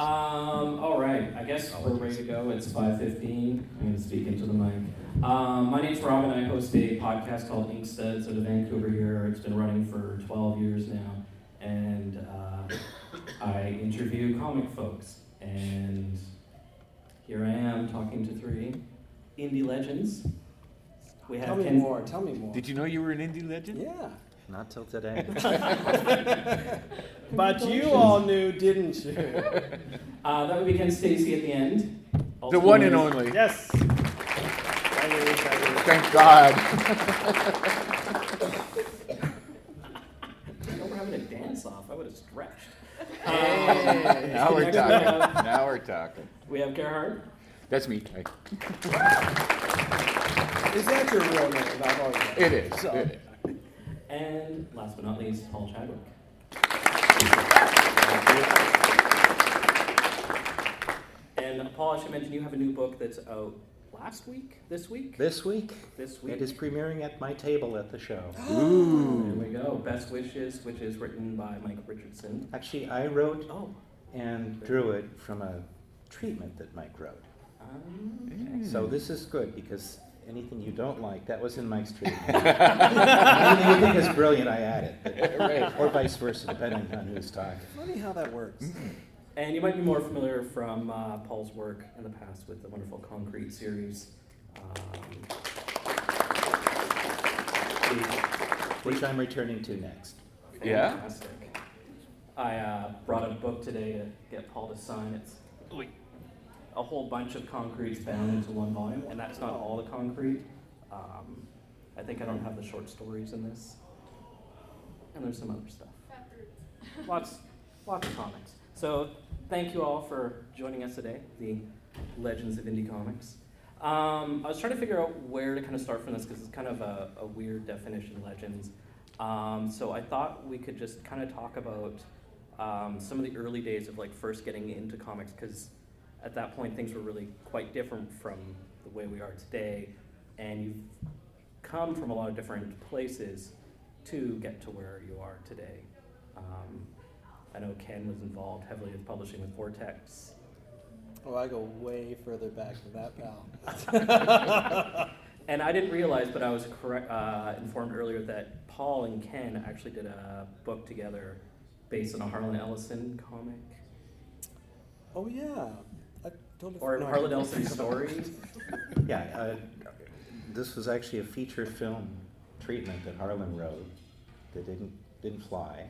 Um, all right, I guess we're ready to go. It's 5.15. I'm going to speak into the mic. Um, my name's Robin. I host a podcast called Inkstuds out of Vancouver here. It's been running for 12 years now. And uh, I interview comic folks. And here I am talking to three indie legends. We have Tell me Ken- more. Tell me more. Did you know you were an indie legend? Yeah. Not till today. But you all knew, didn't you? Uh, that would be Ken Steacy at the end. Also The one and only. yes. Thank you, thank you. Thank God. We're having a dance off. I would have stretched. Hey. now we're talking. we have- Now we're talking. We have Gerhard. That's me. Hey. Is that your real name? I've always. It is. So- It is. And last but not least, Paul Chadwick. And Paul, I should mention you have a new book that's out last week, this week, This week, this week. it is premiering at my table at the show. Ooh. There we go. Best Wishes, which is written by Mike Richardson. Actually, I wrote Oh. and drew it from a treatment that Mike wrote. Um, So this is good because anything you don't like, that was in Mike's treatment. anything you think is brilliant, I added. Right. Or vice versa, depending on who's talking. Funny how that works. and you might be more familiar from uh, Paul's work in the past with the wonderful Concrete series. Um, Which I'm returning to next. Yeah? Fantastic. I uh, brought a book today to get Paul to sign. It's a whole bunch of concretes bound into one volume, and that's not all the concrete. Um, I think I don't have the short stories in this, and there's some other stuff. Lots, lots of comics. So thank you all for joining us today, the Legends of Indie Comics. Um, I was trying to figure out where to kind of start from this because it's kind of a, a weird definition, legends. Um, so I thought we could just kind of talk about um, some of the early days of like first getting into comics because at that point things were really quite different from the way we are today, and you've come from a lot of different places to get to where you are today. Um, I know Ken was involved heavily with publishing with Vortex. Oh, I go way further back than that, pal. And I didn't realize, but I was correct, uh, informed earlier that Paul and Ken actually did a book together based on a Harlan Ellison comic. Oh yeah. I totally Or no, Harlan didn't Ellison think story. Yeah, uh, this was actually a feature film treatment that Harlan wrote that didn't, didn't fly.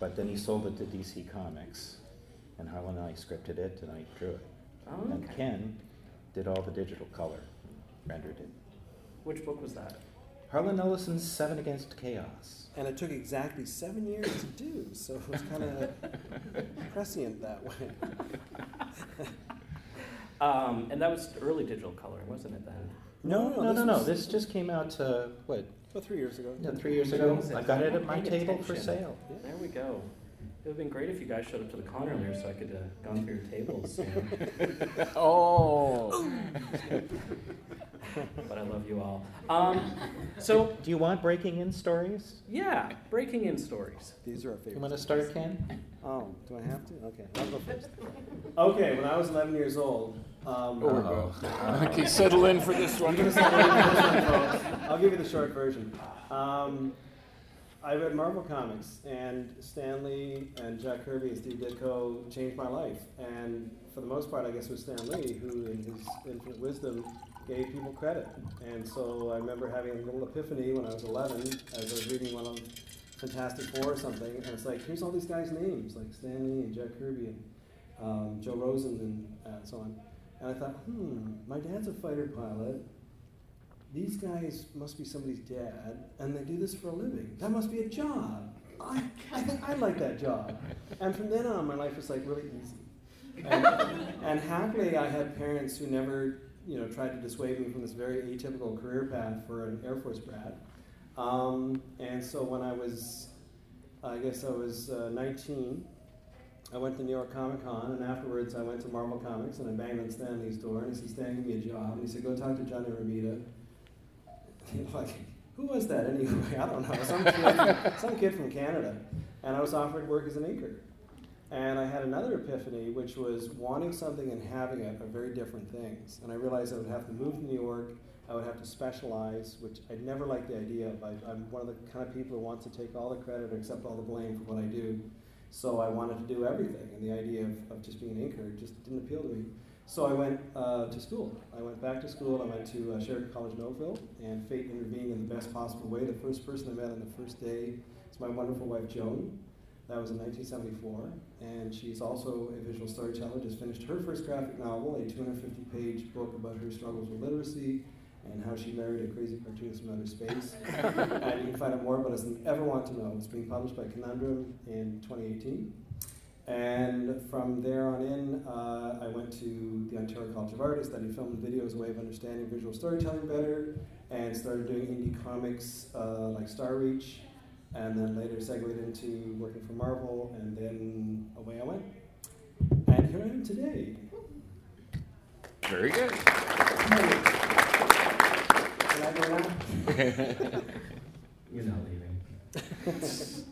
But then he sold it to DC Comics, and Harlan and I scripted it, and I drew it. Oh, And okay. Ken did all the digital color, rendered it. Which book was that? Harlan Ellison's Seven Against Chaos. And it took exactly seven years to do, so it was kind of prescient that way. Um, and that was early digital coloring, wasn't it then? No, No, no, no, no, this no. was- This just came out, uh, what, About three years ago. yeah, three years ago? I got it at my table for sale. There we go. It would have been great if you guys showed up to the con earlier so I could have gone through your tables. Oh. but I love you all. Um, so, Do you want breaking in stories? yeah, breaking in stories. These are our favorite. You want to start, Ken? Oh, do I have to? Okay, I'll go first. Okay, when I was 11 years old, um, Oh. Okay, settle in for this one. I'm gonna say the first one, folks. I'll give you the short version. Um, I read Marvel comics, and Stan Lee and Jack Kirby and Steve Ditko changed my life. And for the most part, I guess it was Stan Lee who, in his infinite wisdom, gave people credit. And so I remember having a little epiphany when I was 11, as I was reading one of Fantastic Four or something, and it's like, here's all these guys' names, like Stan Lee and Jack Kirby and um, Joe Rosen and uh, so on. And I thought, hmm, my dad's a fighter pilot. These guys must be somebody's dad, and they do this for a living. That must be a job. I, I think I like that job. And from then on, my life was like really easy. And, and happily, I had parents who never, you know, tried to dissuade me from this very atypical career path for an Air Force brat. Um, and so when I was, I guess I was uh, 19, I went to New York Comic Con, and afterwards I went to Marvel Comics, and I banged on Stan Lee's door, and he said, Stan, give me a job. And he said, go talk to Johnny I'm like, who was that anyway? I don't know. Some kid, some kid from Canada. And I was offered work as an inker. And I had another epiphany, which was wanting something and having it are very different things. And I realized I would have to move to New York, I would have to specialize, which I never liked the idea of. I, I'm one of the kind of people who wants to take all the credit or accept all the blame for what I do. So I wanted to do everything, and the idea of, of just being an inker just didn't appeal to me. So I went uh, to school. I went back to school. I went to uh, Sheridan College in Oakville, and fate intervened in the best possible way. The first person I met on the first day is my wonderful wife, Joan. That was in 1974, and she's also a visual storyteller. Just finished her first graphic novel, a 250-page book about her struggles with literacy and how she married a crazy cartoonist from outer space. and you can find out more about us than ever want to know. It's being published by Conundrum in 2018. And from there on in, uh, I went to the Ontario College of Art. I studied film and video as a way of understanding visual storytelling better, and started doing indie comics uh, like Starreach, and then later segued into working for Marvel, and then away I went. And here I am today. Very good. Can I go? You're not leaving.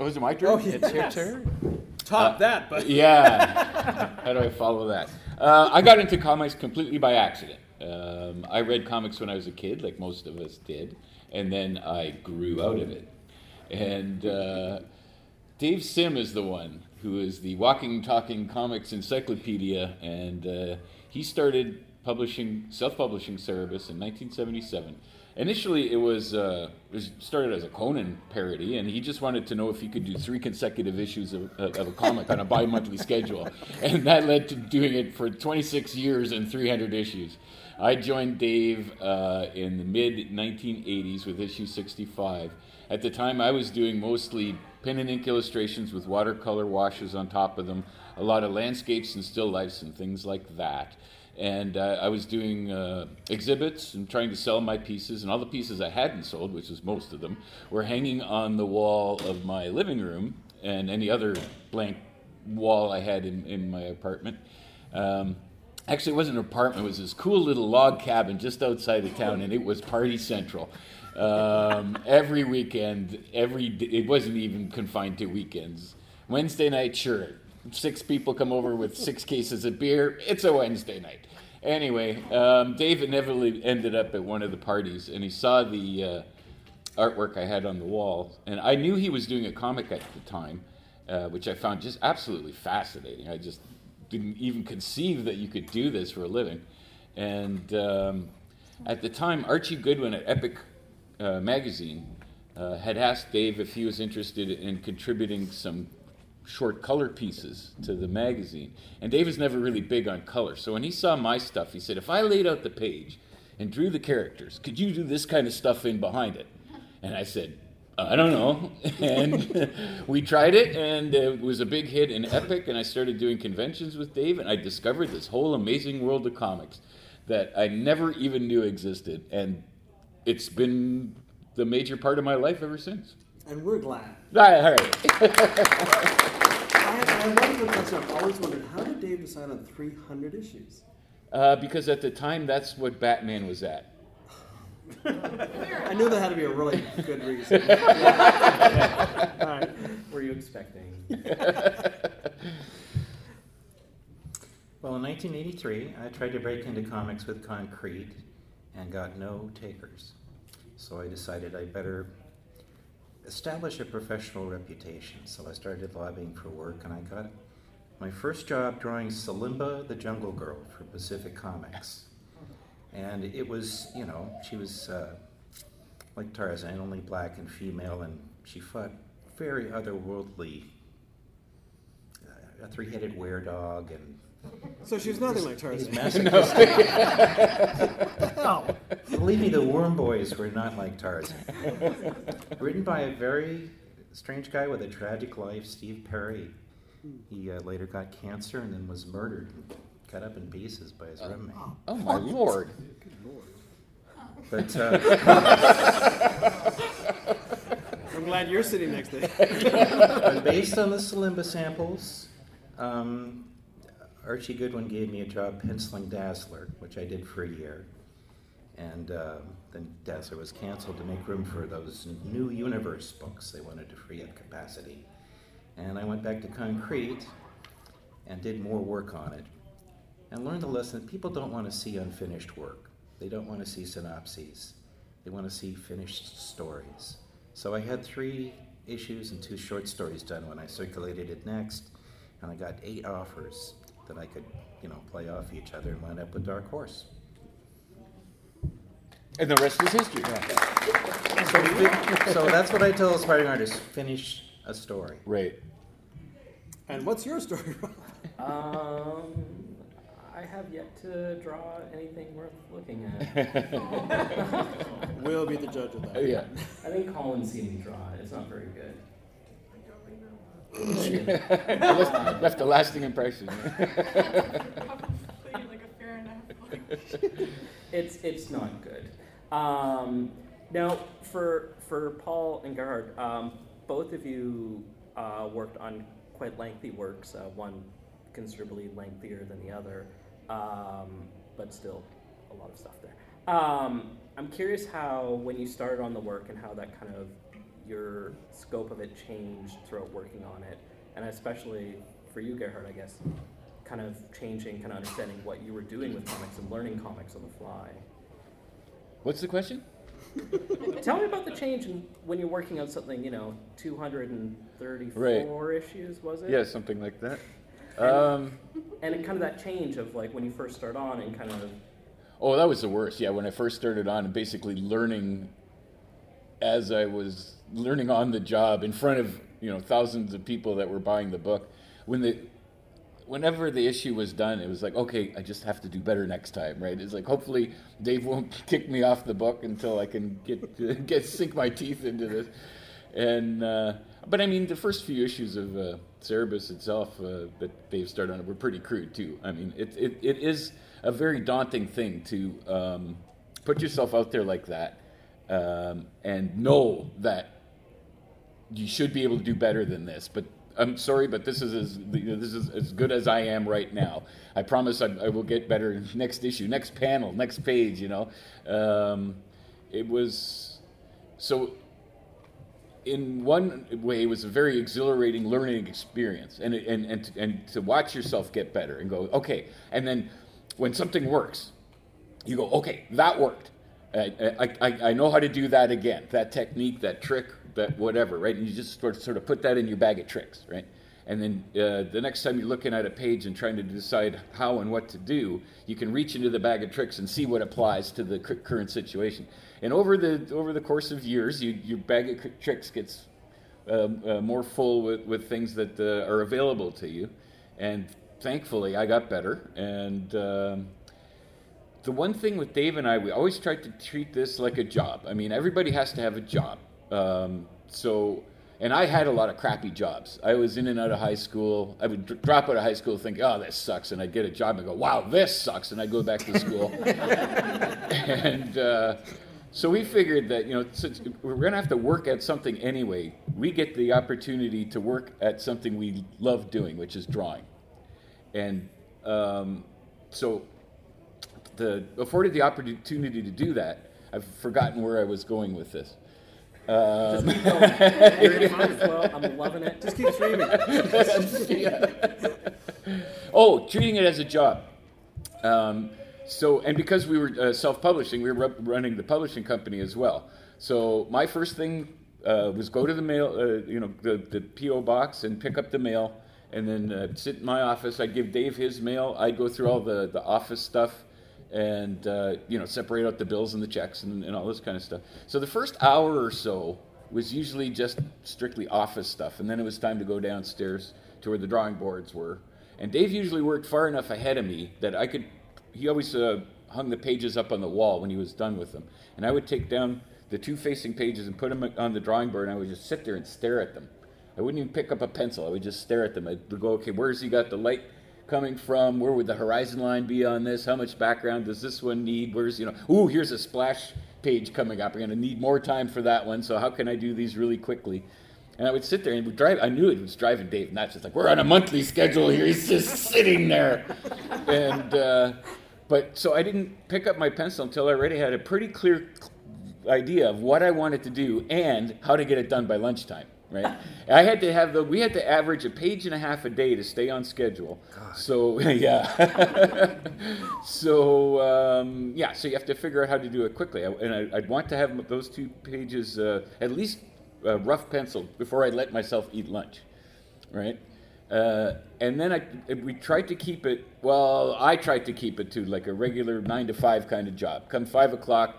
Oh, is it my turn? Oh, yeah. It's your turn. Top Uh, that, but Yeah. How do I follow that? Uh, I got into comics completely by accident. Um, I read comics when I was a kid, like most of us did, and then I grew out of it. And uh, Dave Sim is the one who is the walking, talking comics encyclopedia, and uh, he started publishing self-publishing Cerebus in 1977. Initially, it was, uh, it was started as a Conan parody, and he just wanted to know if he could do three consecutive issues of, of of a comic on a bi-monthly schedule, and that led to doing it for 26 years and 300 issues. I joined Dave uh, in the mid 1980s with issue 65. At the time, I was doing mostly pen and ink illustrations with watercolor washes on top of them, a lot of landscapes and still lifes and things like that. And uh, I was doing uh, exhibits and trying to sell my pieces, and all the pieces I hadn't sold, which was most of them, were hanging on the wall of my living room and any other blank wall I had in, in my apartment. Um, actually, it wasn't an apartment, it was this cool little log cabin just outside of town, and it was party central. Um, every weekend, every it wasn't even confined to weekends. Wednesday night, sure, six people come over with six cases of beer. It's a Wednesday night. Anyway, um, Dave inevitably ended up at one of the parties, and he saw the uh, artwork I had on the wall, and I knew he was doing a comic at the time, uh, which I found just absolutely fascinating. I just didn't even conceive that you could do this for a living. And um, at the time, Archie Goodwin at Epic uh, magazine uh, had asked Dave if he was interested in contributing some short color pieces to the magazine. And Dave was never really big on color. So when he saw my stuff, he said, if I laid out the page and drew the characters, could you do this kind of stuff in behind it? And I said, uh, I don't know. and we tried it, and it was a big hit in Epic. And I started doing conventions with Dave, and I discovered this whole amazing world of comics that I never even knew existed. And it's been the major part of my life ever since. And we're glad. All right, all right. I have, I have one quick question. I've always wondered how did Dave decide on 300 issues? Uh, because at the time, that's what Batman was at. I knew there had to be a really good reason. Yeah. All right. Were you expecting? Well, in 1983, I tried to break into comics with Concrete and got no takers. So I decided I better establish a professional reputation. So I started lobbying for work and I got my first job drawing Salimba the Jungle Girl for Pacific Comics. And it was, you know, she was uh, like Tarzan, only black and female, and she fought very otherworldly, uh, a three headed were dog and So she was nothing like Tarzan. masochistic. Hell. Believe me, the Worm Boys were not like Tarzan. Written by a very strange guy with a tragic life, Steve Perry. He uh, later got cancer and then was murdered, and cut up in pieces by his roommate. Oh my lord! But uh, I'm glad you're sitting next to him. but based on the Salimba samples, um, Archie Goodwin gave me a job penciling Dazzler, which I did for a year. And uh, then Dazzler was canceled to make room for those new universe books. They wanted to free up capacity. And I went back to concrete and did more work on it and learned the lesson that people don't want to see unfinished work. They don't want to see synopses. They want to see finished stories. So I had three issues and two short stories done when I circulated it next, and I got eight offers that I could, you know, play off each other and wind up with Dark Horse. And the rest is history. So, fi- so that's what I tell aspiring artists: finish a story. Right. And what's your story, Um, I have yet to draw anything worth looking at. We'll be the judge of that. yeah. I think Colin's seen me draw. It's not very good. Left, left a lasting impression. like a fair enough. It's it's not good. Um, now, for for Paul and Gerhard, um, both of you uh, worked on quite lengthy works. Uh, one considerably lengthier than the other, um, but still a lot of stuff there. Um, I'm curious how when you started on the work and how that kind of your scope of it changed throughout working on it, and especially for you, Gerhard, I guess, kind of changing, kind of understanding what you were doing with comics and learning comics on the fly. What's the question? Tell me about the change in when you're working on something, you know, 234 issues, was it? Yeah, something like that. Um, And it, kind of that change of like when you first start on and kind of, oh, that was the worst. Yeah, when I first started on, and basically learning as I was learning on the job in front of you know thousands of people that were buying the book. When the whenever the issue was done, it was like, okay, I just have to do better next time, right? It's like hopefully Dave won't kick me off the book until I can get get sink my teeth into this. And uh, but I mean, the first few issues of uh, Cerebus itself uh, that Dave started on were pretty crude too. I mean, it it, it is a very daunting thing to um, put yourself out there like that um, and know that you should be able to do better than this. But I'm sorry, but this is as you know, this is as good as I am right now. I promise I, I will get better next issue, next panel, next page. You know, um, it was so. In one way, it was a very exhilarating learning experience, and and and and to watch yourself get better and go okay, and then when something works, you go, okay, that worked. I, I, I- I know how to do that again. That technique, that trick, that whatever, right? And you just sort of, sort of put that in your bag of tricks, right? And then uh, the next time you're looking at a page and trying to decide how and what to do, you can reach into the bag of tricks and see what applies to the cur- current situation. And over the over the course of years, you, your bag of cr- tricks gets um, uh, more full with, with things that uh, are available to you. And thankfully, I got better. And um, the one thing with Dave and I, we always tried to treat this like a job. I mean, everybody has to have a job. Um, so, and I had a lot of crappy jobs. I was in and out of high school. I would dr- drop out of high school, think, "Oh, this sucks," and I'd get a job and go, "Wow, this sucks," and I'd go back to school. and uh, so we figured that you know since we're going to have to work at something anyway. We get the opportunity to work at something we love doing, which is drawing. And um, so the afforded the opportunity to do that. I've forgotten where I was going with this. Just Um, keep going. You're in as well. I'm loving it. Just keep streaming. oh, treating it as a job. Um, so, and because we were uh, self-publishing, we were ru- running the publishing company as well. So, my first thing uh, was go to the mail, uh, you know, the, the PO box and pick up the mail, and then uh, sit in my office. I'd give Dave his mail. I'd go through all the, the office stuff, and uh, you know, separate out the bills and the checks and, and all this kind of stuff. So the first hour or so was usually just strictly office stuff, and then it was time to go downstairs to where the drawing boards were. And Dave usually worked far enough ahead of me that I could. He always uh, hung the pages up on the wall when he was done with them, and I would take down the two facing pages and put them on the drawing board, and I would just sit there and stare at them. I wouldn't even pick up a pencil. I would just stare at them. I'd go, okay, where's he got the light coming from? Where would the horizon line be on this? How much background does this one need? Where's you know? Ooh, here's a splash page coming up. We're going to need more time for that one. So how can I do these really quickly? And I would sit there and would drive. I knew it was driving Dave nuts. It's like we're on a monthly schedule here. He's just sitting there, and uh, but so I didn't pick up my pencil until I already had a pretty clear idea of what I wanted to do and how to get it done by lunchtime. Right? I had to have the we had to average a page and a half a day to stay on schedule. God. So yeah, so um, yeah, so you have to figure out how to do it quickly, and I, I'd want to have those two pages uh, at least uh, rough pencil before I let myself eat lunch, right? Uh, and then I, we tried to keep it. Well, I tried to keep it to like a regular nine to five kind of job. Come five o'clock,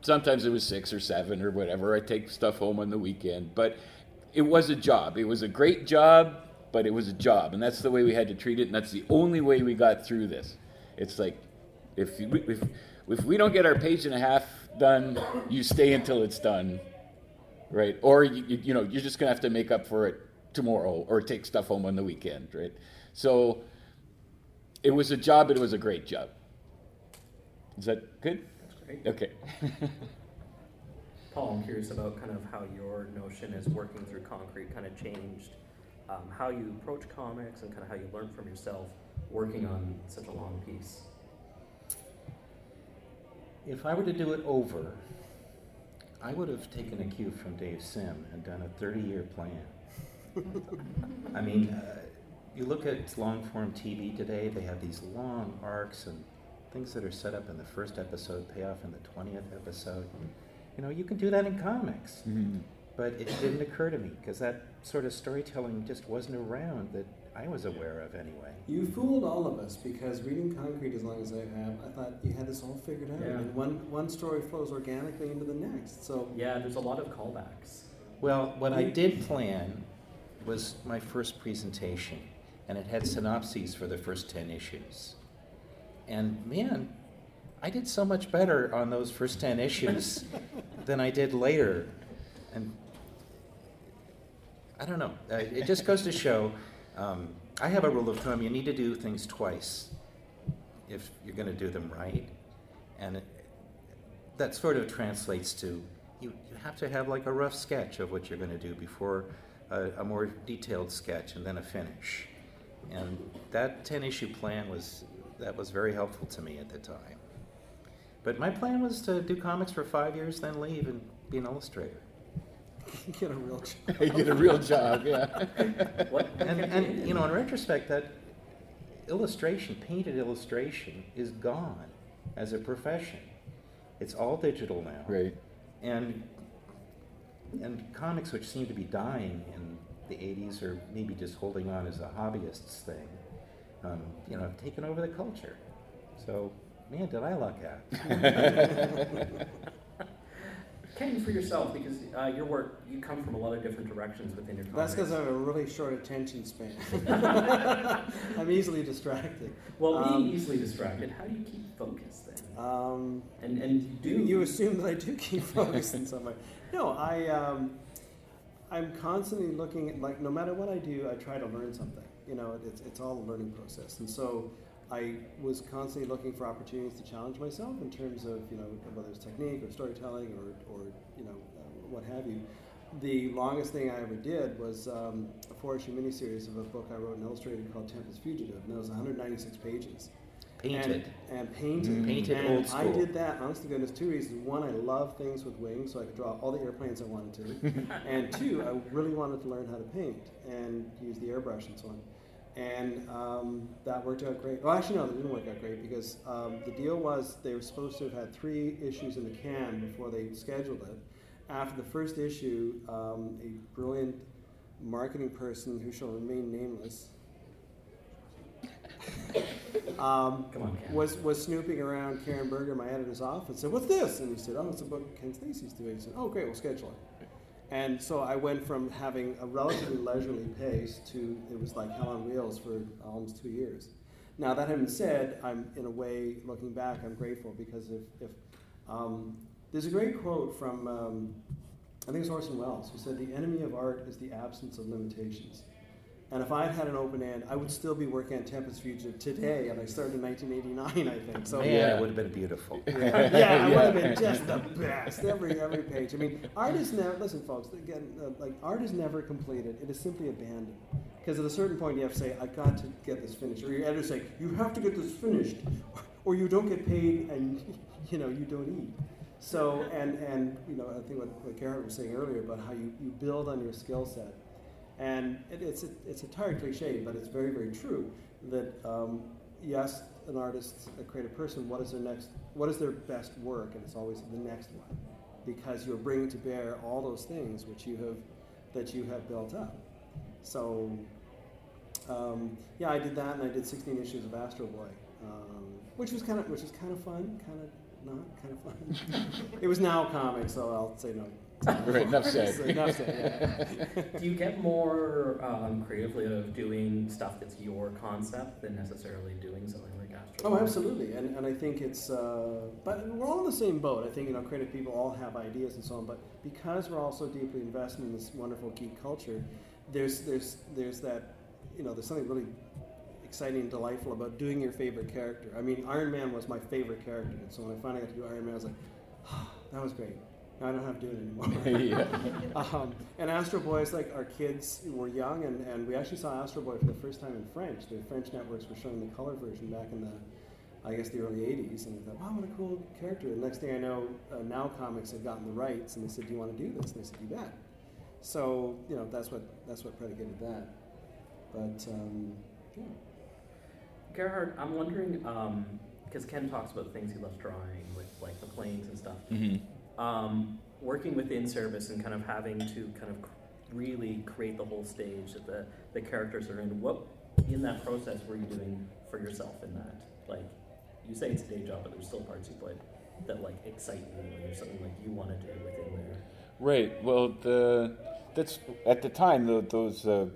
sometimes it was six or seven or whatever. I take stuff home on the weekend, but it was a job. It was a great job, but it was a job, and that's the way we had to treat it, and that's the only way we got through this. It's like if we, if if we don't get our page and a half done, you stay until it's done, right? Or you, you, know you're just gonna have to make up for it tomorrow or take stuff home on the weekend, right? So it was a job, it was a great job. Is that good? That's great. Okay. Paul, I'm curious about kind of how your notion as working through concrete kind of changed um, how you approach comics and kind of how you learn from yourself working on such a long piece. If I were to do it over, I would have taken a cue from Dave Sim and done a 30 year plan. I mean, uh, you look at long form TV today, they have these long arcs and things that are set up in the first episode pay off in the 20th episode. You know, you can do that in comics. Mhm. But it didn't occur to me because that sort of storytelling just wasn't around that I was aware of anyway. You fooled all of us because reading Concrete as long as I have, I thought you had this all figured out. Yeah. And one, one story flows organically into the next. So Yeah, there's a lot of callbacks. Well, what I did plan was my first presentation, and it had synopses for the first 10 issues. And man, I did so much better on those first 10 issues than I did later. And I don't know. It just goes to show um, I have a rule of thumb you need to do things twice if you're going to do them right. And it, that sort of translates to you, you have to have like a rough sketch of what you're going to do before a, a more detailed sketch and then a finish. And that 10 issue plan was that was very helpful to me at the time. But my plan was to do comics for five years, then leave and be an illustrator. you get a real job. you get a real job, yeah. And, and you know, in retrospect, that illustration, painted illustration, is gone as a profession. It's all digital now. right. And and comics, which seemed to be dying in the '80s, or maybe just holding on as a hobbyist's thing, um, you know, have taken over the culture. So, man, did I luck out? Ken, for yourself, because uh, your work, you come from a lot of different directions within your That's because I have a really short attention span. I'm easily distracted. Well, being Um, easily distracted, how do you keep focused then? Um, And and do you, you assume that I do keep focused in some way. No, I, um, I'm constantly looking at, like, no matter what I do, I try to learn something. You know, it's, it's all a learning process. And so I was constantly looking for opportunities to challenge myself in terms of, you know, whether it's technique or storytelling or, or you know, uh, what have you. The longest thing I ever did was um, a four issue miniseries of a book I wrote and illustrated called Tempus Fugitive, and that was 196 pages. Painted. And, and painted. Mm. Painted and old I did that, honest to goodness, two reasons. One, I love things with wings, so I could draw all the airplanes I wanted to. and two, I really wanted to learn how to paint and use the airbrush and so on. And um, that worked out great. Well, actually, no, that didn't work out great because um, the deal was they were supposed to have had three issues in the can before they scheduled it. After the first issue, um, a brilliant marketing person who shall remain nameless um, on, was was snooping around Karen Berger, my editor's office, and said, "What's this?" And he said, "Oh, it's a book Ken Steacy's doing." He said, "Oh, great, we'll schedule it." And so I went from having a relatively leisurely pace to it was like hell on wheels for almost two years. Now that having said, I'm in a way looking back, I'm grateful because if, if um, there's a great quote from um, I think it's Orson Welles who said, "The enemy of art is the absence of limitations." And if I had had an open end, I would still be working on Tempus Fugitive today, and I started in 1989, I think. So Man, Yeah. it would have been beautiful. yeah, yeah, it would have been just the best every every page. I mean, art is never. Listen, folks. Again, uh, like art is never completed. It is simply abandoned. Because at a certain point, you have to say, "I got to get this finished," or your editor say, "You have to get this finished, or you don't get paid, and you know you don't eat." So, and, and you know, I think what, what Gerhard was saying earlier about how you, you build on your skill set. And it, it's, a, it's a tired cliche, but it's very, very true that um, yes, an artist, a creative person, what is their next, what is their best work? And it's always the next one because you're bringing to bear all those things which you have, that you have built up. So, um, yeah, I did that, and I did 16 issues of Astro Boy, um, which was kind of, which was kind of fun, kind of not kind of fun. it was now comic, so I'll say no. Right, enough said. Enough said, yeah. Do you get more um, creatively of doing stuff that's your concept than necessarily doing something like Astro? Oh, absolutely, and, and I think it's, uh, but we're all in the same boat. I think you know, creative people all have ideas and so on, but because we're all so deeply invested in this wonderful geek culture, there's there's there's that, you know, there's something really exciting and delightful about doing your favorite character. I mean, Iron Man was my favorite character, and so when I finally got to do Iron Man, I was like, oh, that was great. Now I don't have to do it anymore. yeah. um, and Astro Boy is like our kids were young, and, and we actually saw Astro Boy for the first time in French. The French networks were showing the color version back in the, I guess, the early 80s. And I thought, wow, what a cool character. And the next thing I know, uh, Now Comics had gotten the rights, and they said, do you want to do this? And I said, you bet. So, you know, that's what, that's what predicated that. But, um, yeah. Gerhard, I'm wondering, because Ken talks about things he loves drawing, with like the planes and stuff. Mhm. Um, working within Cerebus and kind of having to kind of really create the whole stage that the, the characters are in. What in that process were you doing for yourself in that? Like, you say it's a day job, but there's still parts you play that like excite you, and there's something like you want to do within there. Right. Well, the that's at the time the, those uh,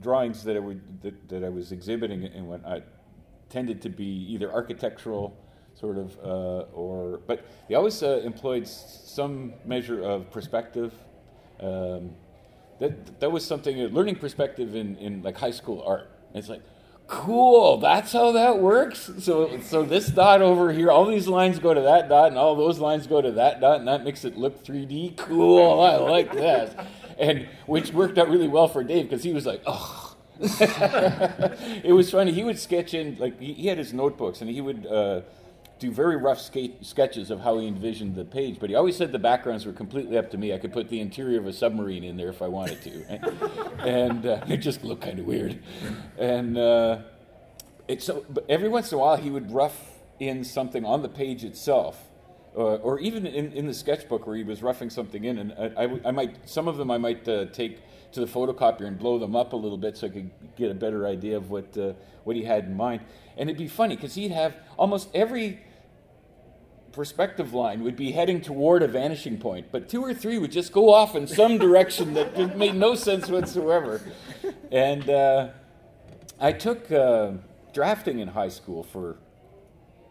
drawings that I would that, that I was exhibiting and whatnot tended to be either architectural, sort of, uh, or but they always uh, employed some measure of perspective. Um, that that was something learning perspective in, in like high school art. It's like cool that's how that works so so this dot over here all these lines go to that dot and all those lines go to that dot and that makes it look 3d cool i like this and which worked out really well for dave because he was like oh it was funny he would sketch in like he, he had his notebooks and he would uh, do very rough ska- sketches of how he envisioned the page, but he always said the backgrounds were completely up to me. I could put the interior of a submarine in there if I wanted to, and uh, it just looked kind of weird. And uh, it, so, every once in a while, he would rough in something on the page itself. Uh, or even in, in the sketchbook where he was roughing something in, and I, I, I might some of them I might uh, take to the photocopier and blow them up a little bit so I could get a better idea of what uh, what he had in mind. And it'd be funny because he'd have almost every perspective line would be heading toward a vanishing point, but two or three would just go off in some direction that made no sense whatsoever. And uh, I took uh, drafting in high school for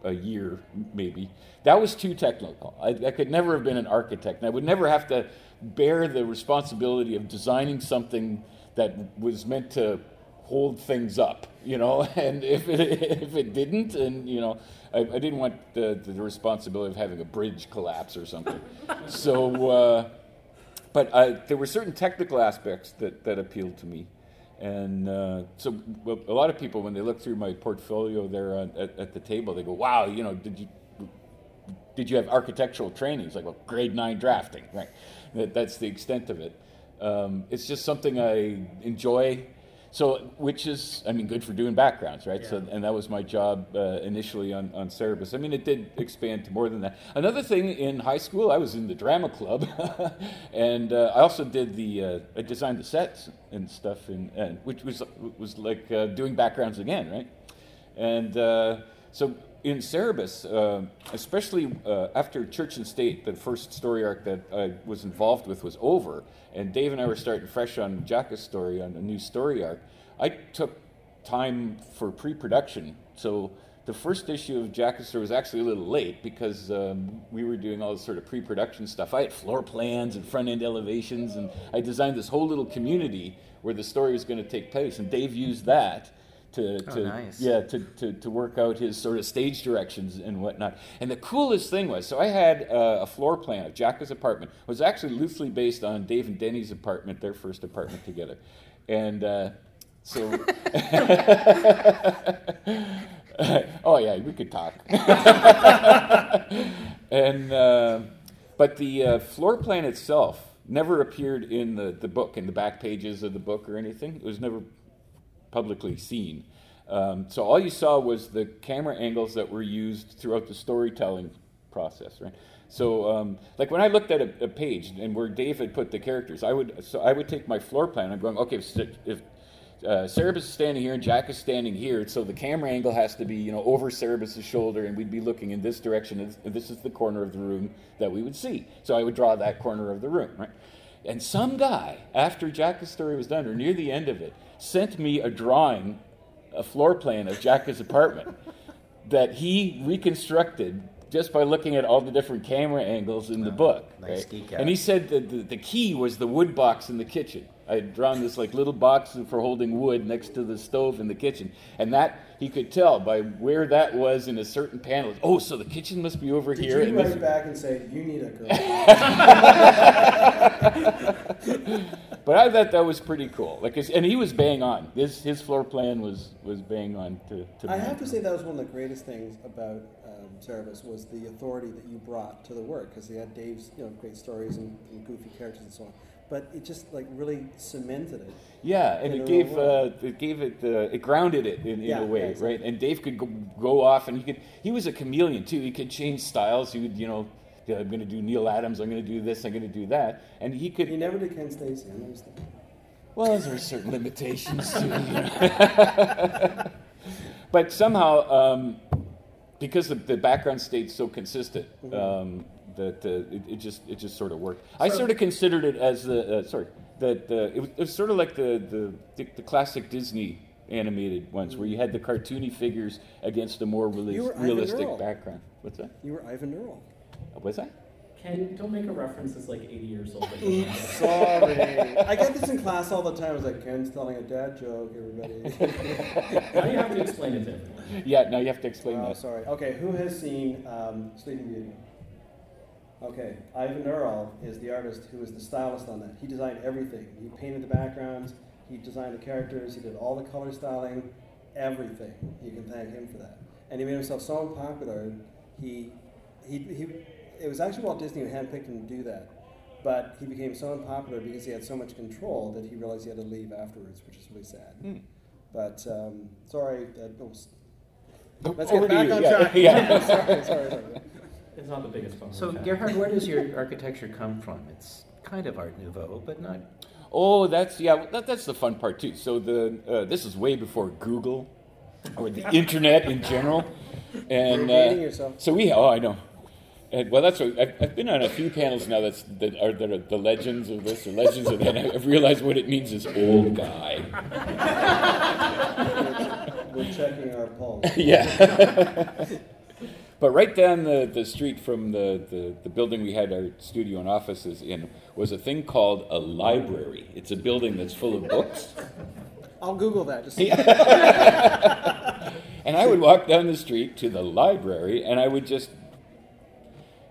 a year, maybe. That was too technical. I, I could never have been an architect, and I would never have to bear the responsibility of designing something that was meant to hold things up, you know. And if it, if it didn't, and you know, I, I didn't want the, the responsibility of having a bridge collapse or something. so, uh, but I, there were certain technical aspects that, that appealed to me. And uh, so, well, a lot of people, when they look through my portfolio there on, at, at the table, they go, "Wow, you know, did you did you have architectural training?" It's like, well, grade nine drafting, right? That, that's the extent of it. Um, it's just something I enjoy. So, which is, I mean, good for doing backgrounds, right? So, and that was my job uh, initially on, on Cerebus. I mean, it did expand to more than that. Another thing in high school, I was in the drama club, and uh, I also did the, uh, I designed the sets and stuff, in, and which was was like uh, doing backgrounds again, right? And uh, so in Cerebus, uh, especially uh, after Church and State, the first story arc that I was involved with was over, and Dave and I were starting fresh on Jaka's story, on a new story arc, I took time for pre production. So the first issue of Jaka's story was actually a little late because um, we were doing all this sort of pre production stuff. I had floor plans and front end elevations, and I designed this whole little community where the story was going to take place, and Dave used that to, Oh, to nice. yeah to, to, to work out his sort of stage directions and whatnot. And the coolest thing was, so I had uh, a floor plan of Jaka's apartment. It was actually loosely based on Dave and Deni's apartment, their first apartment together. And uh, so, oh yeah, we could talk. and uh, but the uh, floor plan itself never appeared in the, the book, in the back pages of the book or anything. It was never publicly seen. Um, so all you saw was the camera angles that were used throughout the storytelling process, right? So, um, like when I looked at a, a, page and where David put the characters, I would so I would take my floor plan. I'm going, okay, if, if uh, Cerebus is standing here and Jack is standing here, so the camera angle has to be, you know, over Cerebus's shoulder, and we'd be looking in this direction, and this is the corner of the room that we would see. So I would draw that corner of the room, right? And some guy, after Jaka's story was done, or near the end of it, sent me a drawing, a floor plan of Jaka's apartment that he reconstructed just by looking at all the different camera angles in the book. Nice right? And he said that the, the key was the wood box in the kitchen. I had drawn this like little box for holding wood next to the stove in the kitchen, and that he could tell by where that was in a certain panel. Oh, so the kitchen must be over Did here. you write back and say you need a girl? but I thought that was pretty cool. Like, and he was bang on. His his floor plan was was bang on to. to I have to say that was one of the greatest things about um, Cerebus was the authority that you brought to the work because he had Dave's you know great stories and, and goofy characters and so on but it just like really cemented it. Yeah, and it gave uh, it gave it uh, it grounded it in, in yeah, a way, yeah, exactly. right? And Dave could go, go, off, and he could he was a chameleon too. He could change styles. He would you know. Yeah, I'm going to do Neal Adams. I'm going to do this. I'm going to do that, and he could. He never did Ken Steacy. I that. Well, there are certain limitations to too. but somehow, um, because the, the background stayed so consistent, mm-hmm. um, that uh, it, it, just it just sort of worked. I sort of considered it as the uh, sorry that uh, it, was, it, was, sort of like the, the, the, the classic Disney animated ones where you had the cartoony figures against a more reali- realistic background. What's that? You were Eyvind Earle. Uh, what's that? Ken, don't make a reference that's like 80 years old. Sorry. I get this in class all the time. I was like, Ken's telling a dad joke, everybody. now you have to explain it to everyone. Yeah, now you have to explain oh, that. Sorry. Okay, who has seen um, Sleeping Beauty? Okay, Eyvind Earle is the artist who is the stylist on that. He designed everything. He painted the backgrounds, he designed the characters, he did all the color styling, everything. You can thank him for that. And he made himself so popular, he, he, he it was actually Walt Disney who handpicked him to do that. But he became so unpopular because he had so much control that he realized he had to leave afterwards, which is really sad. Mm. But um, sorry, that was, let's get back on track. Yeah. sorry, sorry, sorry. It's not the biggest problem. So, Gerhard, where does your architecture come from? It's kind of Art Nouveau, but not. Oh, that's yeah. That, that's the fun part too. So the uh, this is way before Google or the internet in general, and uh, so we. Oh, I know. And, well, that's what, I've, I've, been on a few panels now that's that are, that are the legends of this or legends of that. I've realized what it means is old guy. We're checking our pulse. yeah. But right down the, the street from the, the, the, building we had our studio and offices in was a thing called a library. It's a building that's full of books. I'll Google that. Just and I would walk down the street to the library and I would just.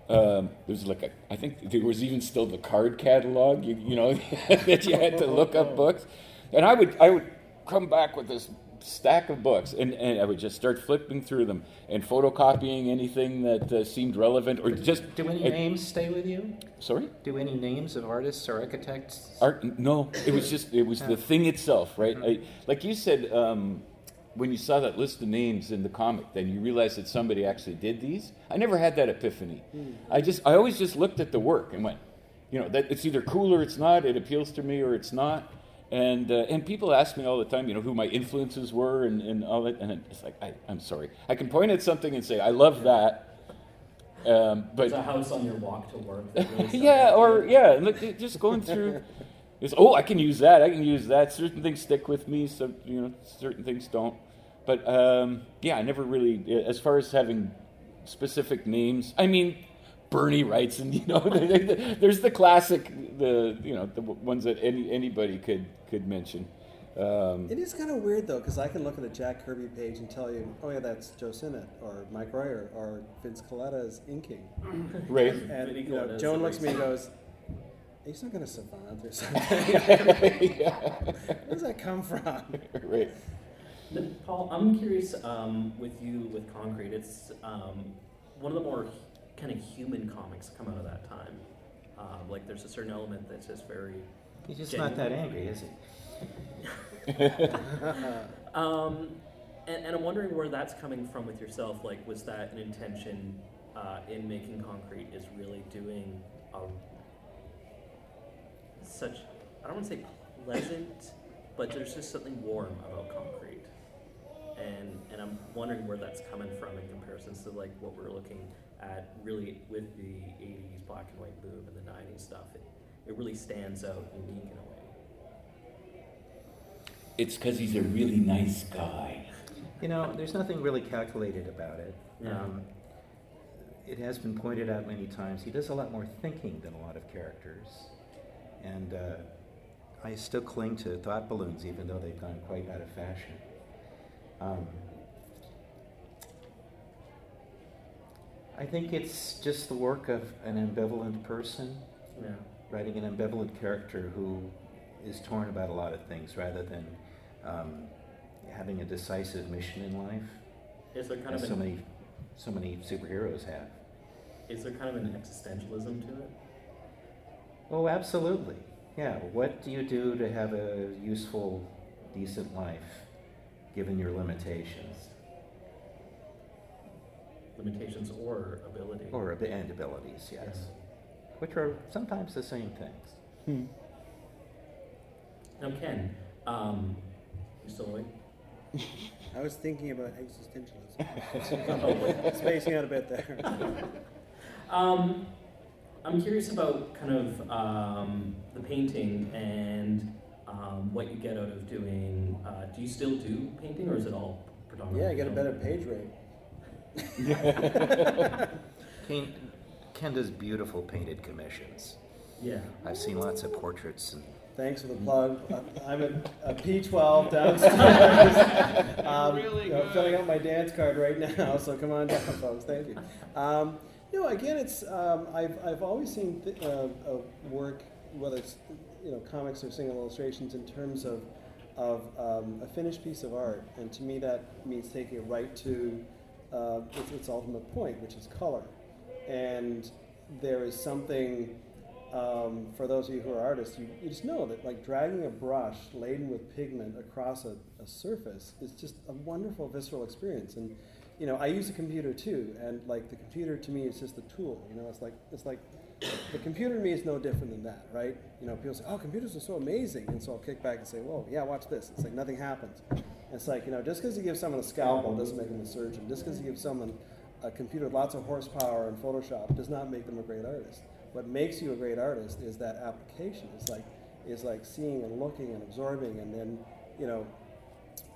Um, there's like a, I think there was even still the card catalog, you, you know, that you had to look up books. And I would, I would come back with this stack of books, and, and I would just start flipping through them and photocopying anything that uh, seemed relevant, or just. Do any names stay with you? Sorry. Do any names of artists or architects? Art? No, it was just it was the thing itself, right? Mm-hmm. I, like you said, um, when you saw that list of names in the comic, then you realized that somebody actually did these. I never had that epiphany. Mm. I just I always just looked at the work and went, you know, that it's either cool or it's not. It appeals to me or it's not. And, uh, and people ask me all the time, you know, who my influences were and, and all that. And it's like, I, I'm sorry. I can point at something and say, I love that. Um, but There's a house on your walk to work. Really yeah, or yeah, look, just going through. Is oh, I can use that. I can use that. Certain things stick with me. So you know, certain things don't. But um, yeah, I never really, as far as having specific names. I mean, Bernie writes, and you know, there's the classic, the you know, the ones that any anybody could could mention. Um, it is kind of weird though, because I can look at a Jack Kirby page and tell you, oh yeah, that's Joe Sinnott or Mike Royer or Vince Colletta's inking. Right. And you know, Joan looks at me and goes, he's not going to survive or something. Where does that come from? Right. Paul, I'm curious um, with you with concrete. It's um, one of the more kind of human comics come out of that time. Um, like there's a certain element that's just very. He's just not that angry, is he? Um, and, and I'm wondering where that's coming from with yourself. Like, was that an intention uh, in making concrete? Is really doing a such I don't want to say pleasant, but there's just something warm about concrete. And and I'm wondering where that's coming from in comparison to like what we're looking at really with the 80s black and white boom and the 90s stuff. It, it really stands out unique in a way. It's because he's a really nice guy. You know, there's nothing really calculated about it. Yeah. Um, it has been pointed out many times. He does a lot more thinking than a lot of characters. And uh, I still cling to thought balloons, even though they've gone quite out of fashion. Um, I think it's just the work of an ambivalent person Yeah. writing an ambivalent character who is torn about a lot of things rather than um, having a decisive mission in life, Is there kind of so an, many, so many superheroes have. is there kind of an existentialism to it? Oh, absolutely. Yeah. What do you do to have a useful, decent life, given your limitations Limitations or ability? or and abilities? Yes, which are sometimes the same things. Now, Ken, um, you still awake? I was thinking about existentialism. Spacing out a bit there. Um, I'm curious about kind of um, the painting and um, what you get out of doing. Uh, do you still do painting, or is it all predominantly? Yeah, I get a better page rate. Ken, Ken does beautiful painted commissions. Yeah. I've seen lots of portraits and Thanks for the plug. I'm at a P12 downstairs. um, you know, filling out my dance card right now, so come on down, folks. Thank you. Um, you know, again, it's um, I've, I've always seen th- uh, uh, work, whether it's you know comics or single illustrations, in terms of of um, a finished piece of art, and to me that means taking it right to uh, its, its ultimate point, which is color. And there is something um, for those of you who are artists, you, you just know that like dragging a brush laden with pigment across a, a surface is just a wonderful visceral experience. And you know, I use a computer too, and like the computer to me is just a tool. You know, it's like it's like the computer to me is no different than that, right? You know, people say, "Oh, computers are so amazing," and so I'll kick back and say, "Whoa, yeah, watch this." It's like nothing happens. It's like you know, just because you give someone a scalpel doesn't make them a surgeon. Just because you give someone a computer with lots of horsepower and Photoshop does not make them a great artist. What makes you a great artist is that application. It's like is like seeing and looking and absorbing and then you know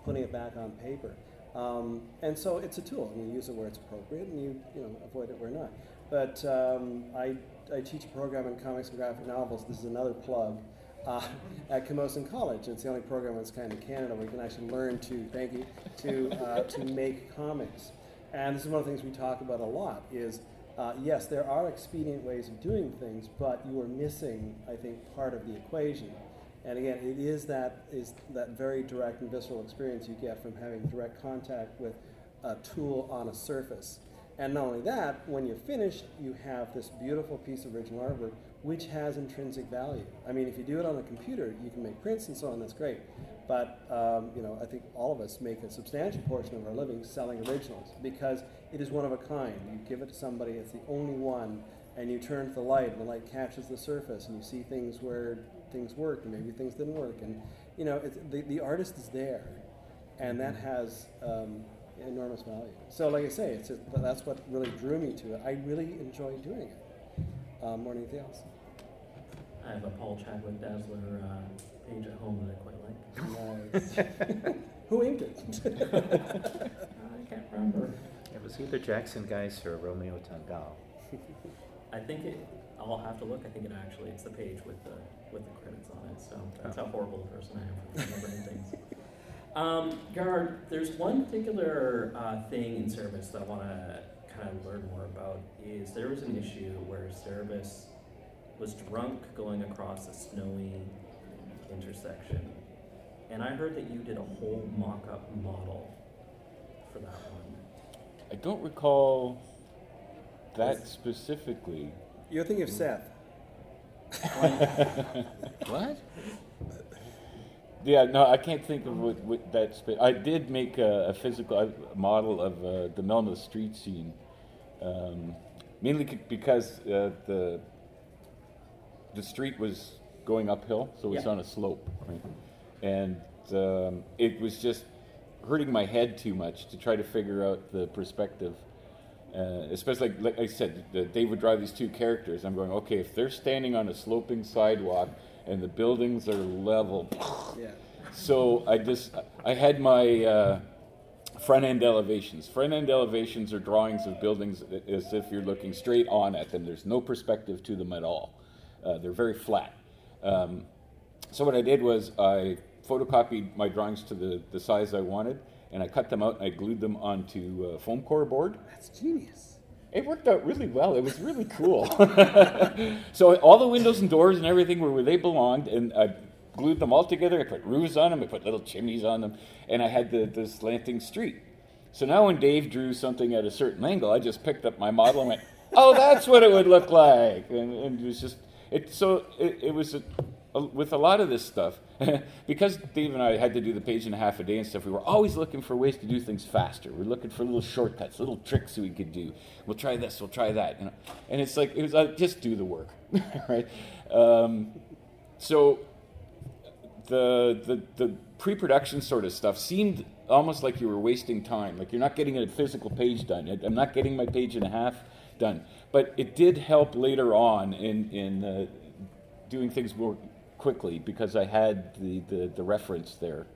putting it back on paper. Um, and so it's a tool, and you use it where it's appropriate, and you you know avoid it where not. But um, I, I teach a program in comics and graphic novels. This is another plug uh, at Camosun College. It's the only program that's kind of Canada where you can actually learn to thank you to uh, to make comics. And this is one of the things we talk about a lot. Is uh, yes, there are expedient ways of doing things, but you are missing, I think, part of the equation. And again, it is that is that very direct and visceral experience you get from having direct contact with a tool on a surface. And not only that, when you're finished, you have this beautiful piece of original artwork which has intrinsic value. I mean, if you do it on a computer, you can make prints and so on. That's great. But um, you know, I think all of us make a substantial portion of our living selling originals because it is one of a kind. You give it to somebody; it's the only one, and you turn to the light, and the light catches the surface, and you see things where things worked, and maybe things didn't work, and you know, it's, the the artist is there, and that has um, enormous value. So, like I say, it's just, that's what really drew me to it. I really enjoy doing it um, more than anything else. I have a Paul Chadwick Dazzler uh, page at home that I quite like. Nice. Who inked it? I can't remember. it was either Jackson Guice or Romeo Tanghal. I think it. I'll have to look. I think it actually it's the page with the with the credits on it. So that's how horrible a person I am for remembering things. Um, Gerard, there's one particular uh, thing in Service that I want to kind of learn more about. Is there was an issue where Service was drunk going across a snowy intersection, and I heard that you did a whole mock-up model for that one. I don't recall that specifically. You're thinking of Seth. what? Yeah, no, I can't think of what, what that. I did make a, a physical model of uh, the Melmoth street scene, um, mainly c- because uh, the the street was going uphill, so it was Yeah. on a slope, right? And um, it was just hurting my head too much to try to figure out the perspective. Uh, especially like, like I said, the, Dave would drive these two characters. I'm going, okay, if they're standing on a sloping sidewalk and the buildings are level, Yeah. so I just I had my uh, front end elevations. Front end elevations are drawings of buildings as if you're looking straight on at them. There's no perspective to them at all. Uh, they're very flat. Um, so what I did was I photocopied my drawings to the, the size I wanted, and I cut them out and I glued them onto uh, foam core board. That's genius. It worked out really well. It was really cool. so all the windows and doors and everything were where they belonged, and I glued them all together. I put roofs on them. I put little chimneys on them, and I had the, the slanting street. So now when Dave drew something at a certain angle, I just picked up my model and went, "Oh, that's what it would look like," and, and it was just it. So it, it was a, with a lot of this stuff because Dave and I had to do the page and a half a day and stuff. We were always looking for ways to do things faster. We're looking for little shortcuts, little tricks we could do. We'll try this. We'll try that. You know? And it's like it was like just do the work, right? Um, so the, the, the pre-production sort of stuff seemed almost like you were wasting time. Like you're not getting a physical page done. I'm not getting my page and a half done. But it did help later on in, in uh, doing things more quickly because I had the, the, the reference there.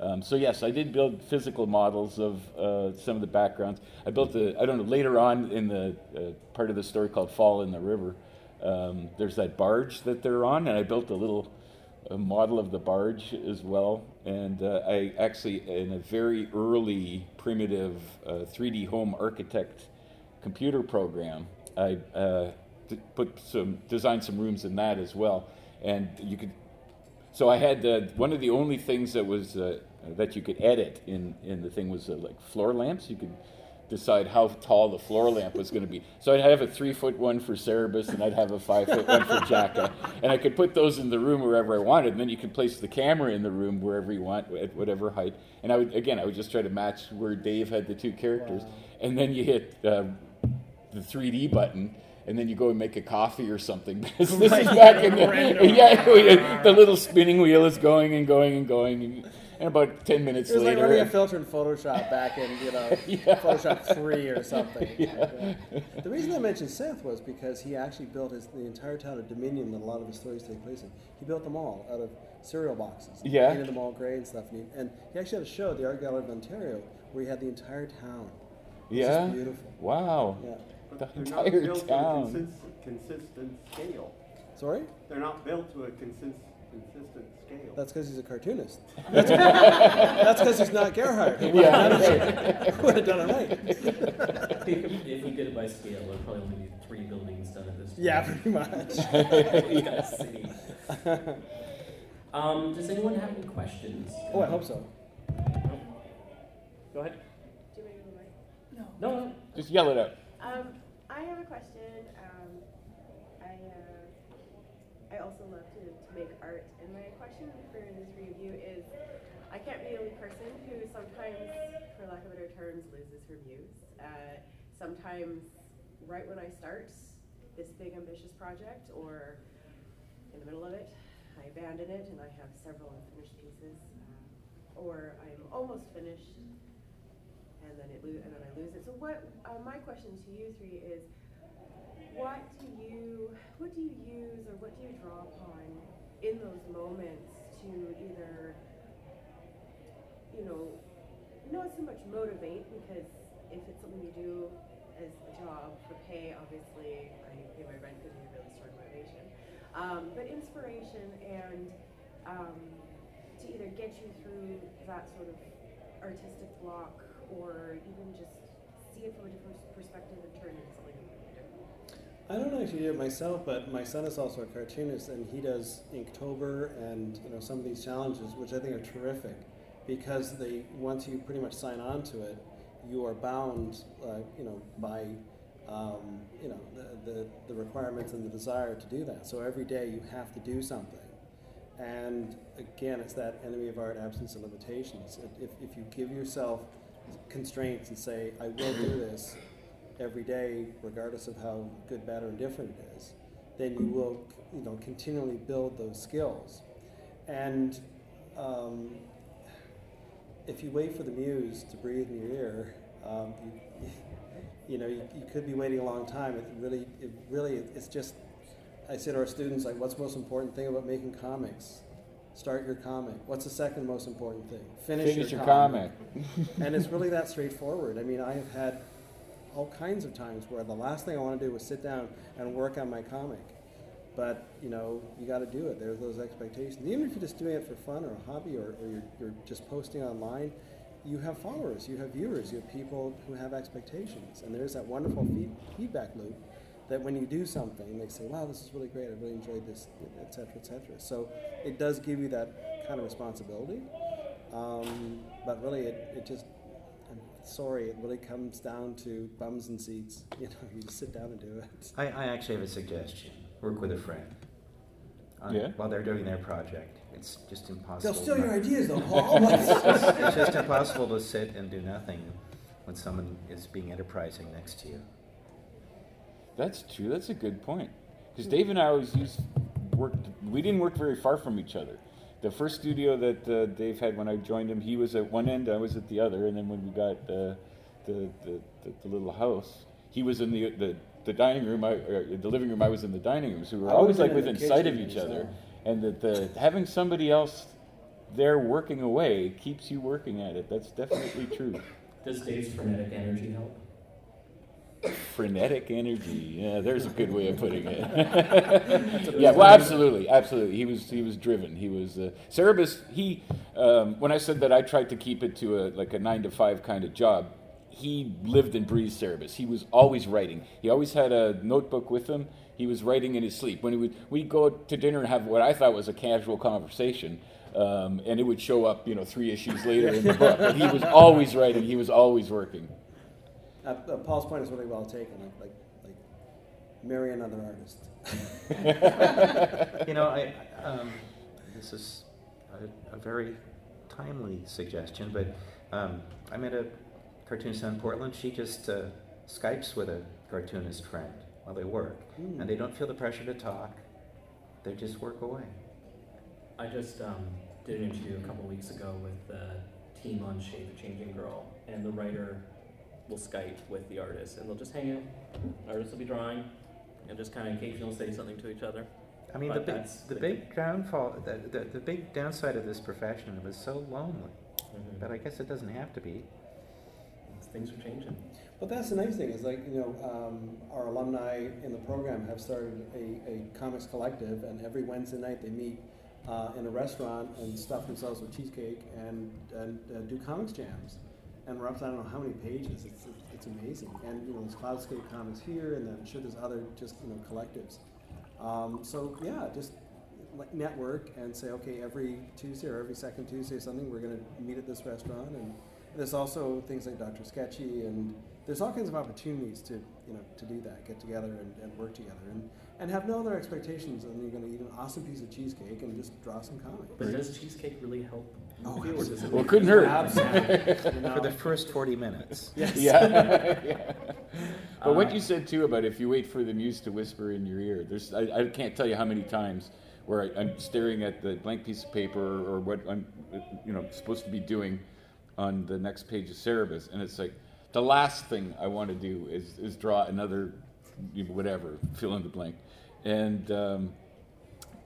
Um, so yes, I did build physical models of uh, some of the backgrounds. I built a, I don't know, later on in the uh, part of the story called Fall in the River, um, there's that barge that they're on, and I built a little a model of the barge as well. And uh, I actually, in a very early primitive uh, 3D home architect computer program, I uh, put some designed some rooms in that as well. And you could, so I had uh, one of the only things that was uh, that you could edit in in the thing was uh, like floor lamps. You could decide how tall the floor lamp was going to be. So I'd have a three foot one for Cerebus, and I'd have a five foot one for Jaka, and I could put those in the room wherever I wanted. And then you could place the camera in the room wherever you want at whatever height. And I would again, I would just try to match where Dave had the two characters, and then you hit uh, the 3D button. And then you go and make a coffee or something. This is back in the yeah, the little spinning wheel is going and going and going, and, and about ten minutes It was like later, running a uh, filter in Photoshop back in, you know, Photoshop 3 or something. Yeah. The reason I mentioned Seth was because he actually built his, the entire town of Dominion that a lot of his stories take place in. He built them all out of cereal boxes. Yeah. Painted them all gray and stuff. And he, and he actually had a show at the Art Gallery of Ontario where he had the entire town. It's just yeah, beautiful. wow, Yeah. The They're not entire built to a town. consist- consistent scale. Sorry? They're not built to a consist- consistent scale. That's because he's a cartoonist. That's because he's not Gerhard. He would have done it, would have done it right. if you did it by scale, there'd probably only be three buildings done at this point. Yeah, pretty much. Yeah. Um, does anyone have any questions? Oh, I hope so. Go ahead. Do you want me to go back? No, no. Just yell it out. Um, I have a question. Um, I, uh, I also love to, to make art, and my question for of you is, I can't be the only person who sometimes, for lack of better terms, loses her muse. Uh, sometimes, right when I start this big ambitious project, or in the middle of it, I abandon it and I have several unfinished pieces, uh, or I'm almost finished and then it lo- and then I lose it. So what? Uh, my question to you three is, what do you what do you use or what do you draw upon in those moments to either you know not so much motivate because if it's something you do as a job for pay, obviously I pay my rent because you really strong motivation. Um, but inspiration and um, to either get you through that sort of artistic block or even just see it from a different perspective and turn it into something. I don't actually do it myself, but my son is also a cartoonist, and he does Inktober and you know some of these challenges, which I think are terrific, because they once you pretty much sign on to it, you are bound, uh, you know, by um, you know, the, the, the requirements and the desire to do that. So every day you have to do something. And again, it's that enemy of art, absence of limitations. If, if you give yourself constraints and say, I will do this every day, regardless of how good, bad, or indifferent it is, then you will, you know, continually build those skills. And um, if you wait for the muse to breathe in your ear, um, you, you know, you, you, could be waiting a long time. It really, it really, it's just. I say to our students, like, what's the most important thing about making comics? Start your comic. What's the second most important thing? Finish, Finish your, your comic. comic. and it's really that straightforward. I mean, I have had all kinds of times where the last thing I want to do was sit down and work on my comic. But you know, you got to do it. There's those expectations. Even if you're just doing it for fun or a hobby, or, or you're, you're just posting online, you have followers, you have viewers, you have people who have expectations, and there's that wonderful feed, feedback loop that when you do something, they say, "Wow, this is really great. I really enjoyed this," etc., etc. So it does give you that kind of responsibility, um, but really, it, it just I'm sorry, it really comes down to bums and seats. You know, you just sit down and do it. I, I actually have a suggestion. Work with a friend. On, Yeah? While they're doing their project. It's just impossible. They'll steal your ideas, though, Paul. it's, just, it's just impossible to sit and do nothing when someone is being enterprising next to you. That's true. That's a good point. Because Dave and I always used worked. We didn't work very far from each other. The first studio that uh, Dave had when I joined him, he was at one end, I was at the other, and then when we got uh, the, the, the the little house, he was in the the, the dining room. I, or the living room. I was in the dining room. So we were I always like within sight of each other, so- and that the having somebody else there working away keeps you working at it. That's definitely true. Does Dave's frenetic energy help? Frenetic energy. Yeah, there's a good way of putting it. yeah, well, absolutely, absolutely. He was he was driven. He was uh, Cerebus. He um, when I said that I tried to keep it to a like a nine to five kind of job. He lived and breathed Cerebus. He was always writing. He always had a notebook with him. He was writing in his sleep. When he would we'd go to dinner and have what I thought was a casual conversation. Um, and it would show up, you know, three issues later in the book. But he was always writing. He was always working. Uh, uh, Paul's point is really well taken. Like, like, like marry another artist. You know, I, um, this is a, a very timely suggestion, but um, I met a cartoonist in Portland. She just uh, Skypes with a cartoonist friend while they work, Hmm. and they don't feel the pressure to talk. They just work away. I just um, did an interview a couple weeks ago with the team on Shape Changing Girl, and the writer will Skype with the artist, and they'll just hang out. Artists will be drawing, and just kind of occasionally say something to each other. I mean, But the big, the the- big downfall, the, the, the big downside of this profession, it was so lonely. But I guess it doesn't have to be. Things are changing. Well, that's the nice thing is like you know um, our alumni in the program have started a, a comics collective, and every Wednesday night they meet uh, in a restaurant and stuff themselves with cheesecake and and uh, do comics jams. And we're up to I don't know how many pages. It's it's amazing. And you know there's Cloudscape Comics here, and then I'm sure there's other just you know collectives. Um, so yeah, just network and say okay every Tuesday or every second Tuesday something we're going to meet at this restaurant and there's also things like Dr. Sketchy, and there's all kinds of opportunities to, you know, to do that, get together and, and work together, and, and have no other expectations than you're going to eat an awesome piece of cheesecake and just draw some comics. But does cheesecake really help? Oh, feel, or does it Well, it couldn't hurt. Absolutely. You know, For the first 40 minutes. yes. yeah. yeah. But what Uh, you said too about if you wait for the muse to whisper in your ear, there's I, I can't tell you how many times where I, I'm staring at the blank piece of paper or what I'm you know supposed to be doing on the next page of Cerebus, and it's like the last thing I want to do is is draw another you know, whatever fill in the blank, and. Um,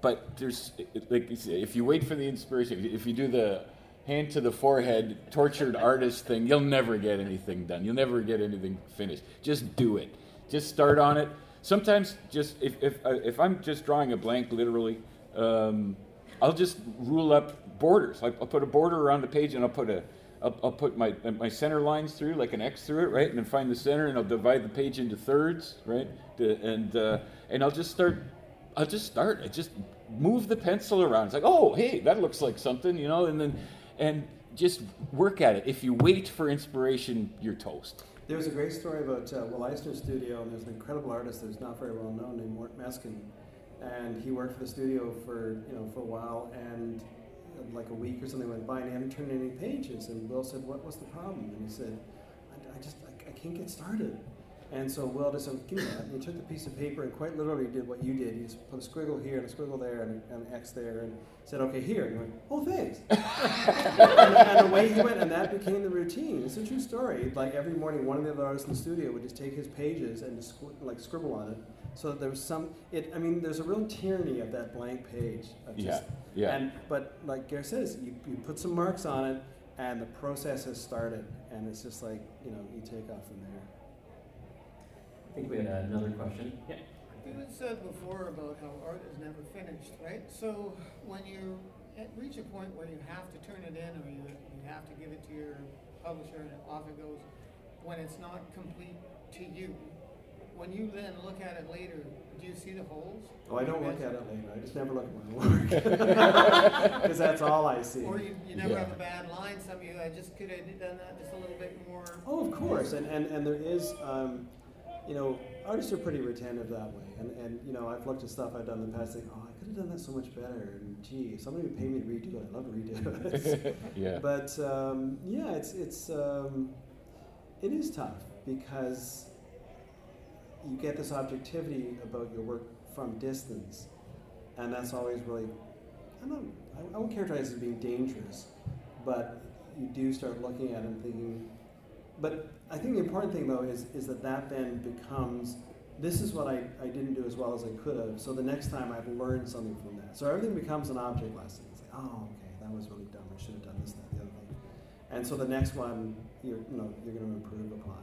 but there's like you say, if you wait for the inspiration, if you do the hand to the forehead tortured artist thing, you'll never get anything done. You'll never get anything finished. Just do it. Just start on it. Sometimes just if if uh, if I'm just drawing a blank, literally, um, I'll just rule up borders. Like I'll put a border around the page, and I'll put a I'll, I'll put my my center lines through, like an X through it, right, and then find the center, and I'll divide the page into thirds, right, and uh, and I'll just start I'll just start. I just move the pencil around. It's like, oh, hey, that looks like something, you know, and then, and just work at it. If you wait for inspiration, you're toast. There was a great story about uh, Will Eisner's studio, and there's an incredible artist that's not very well known named Mort Meskin, and he worked for the studio for you know for a while, and like a week or something went by, and he hadn't turned any pages, and Will said, "What was the problem?" And he said, "I, I just I, I can't get started." And so Will just said, give me that. And he took the piece of paper and quite literally did what you did. He just put a squiggle here and a squiggle there and, and an X there and said, okay, here. And he went, oh, thanks. and, and away he went, and that became the routine. It's a true story. Like every morning, one of the other artists in the studio would just take his pages and just squ- like scribble on it. So that there was some, it, I mean, there's a real tyranny of that blank page. Of just, Yeah, yeah. And, but like Gary says, you, you put some marks on it and the process has started. And it's just like, you know, you take off from there. I think we had another question. Yeah. It was said before about how art is never finished, right? So when you reach a point where you have to turn it in or you, you have to give it to your publisher and off it goes, when it's not complete to you, when you then look at it later, do you see the holes? Oh, I don't look at it later. I just never look at my work because that's all I see. Or you, you never Yeah. have a bad line, some of you, I just could have done that just a little bit more. Oh, of course, and and, and there is, um, you know, artists are pretty retentive that way, and and you know, I've looked at stuff I've done in the past, think, oh, I could have done that so much better, and gee, if somebody would pay me to redo it, I'd love to redo it. yeah. But um, yeah, it's it's um, it is tough because you get this objectivity about your work from distance, and that's always really I don't I, won't characterize it as being dangerous, but you do start looking at it and thinking. But I think the important thing though is is that that then becomes this is what I, I didn't do as well as I could have. So the next time I've learned something from that. So everything becomes an object lesson. It's like, oh, okay, that was really dumb. I should have done this, that, the other thing. And so the next one, you're, you know, you're going to improve upon.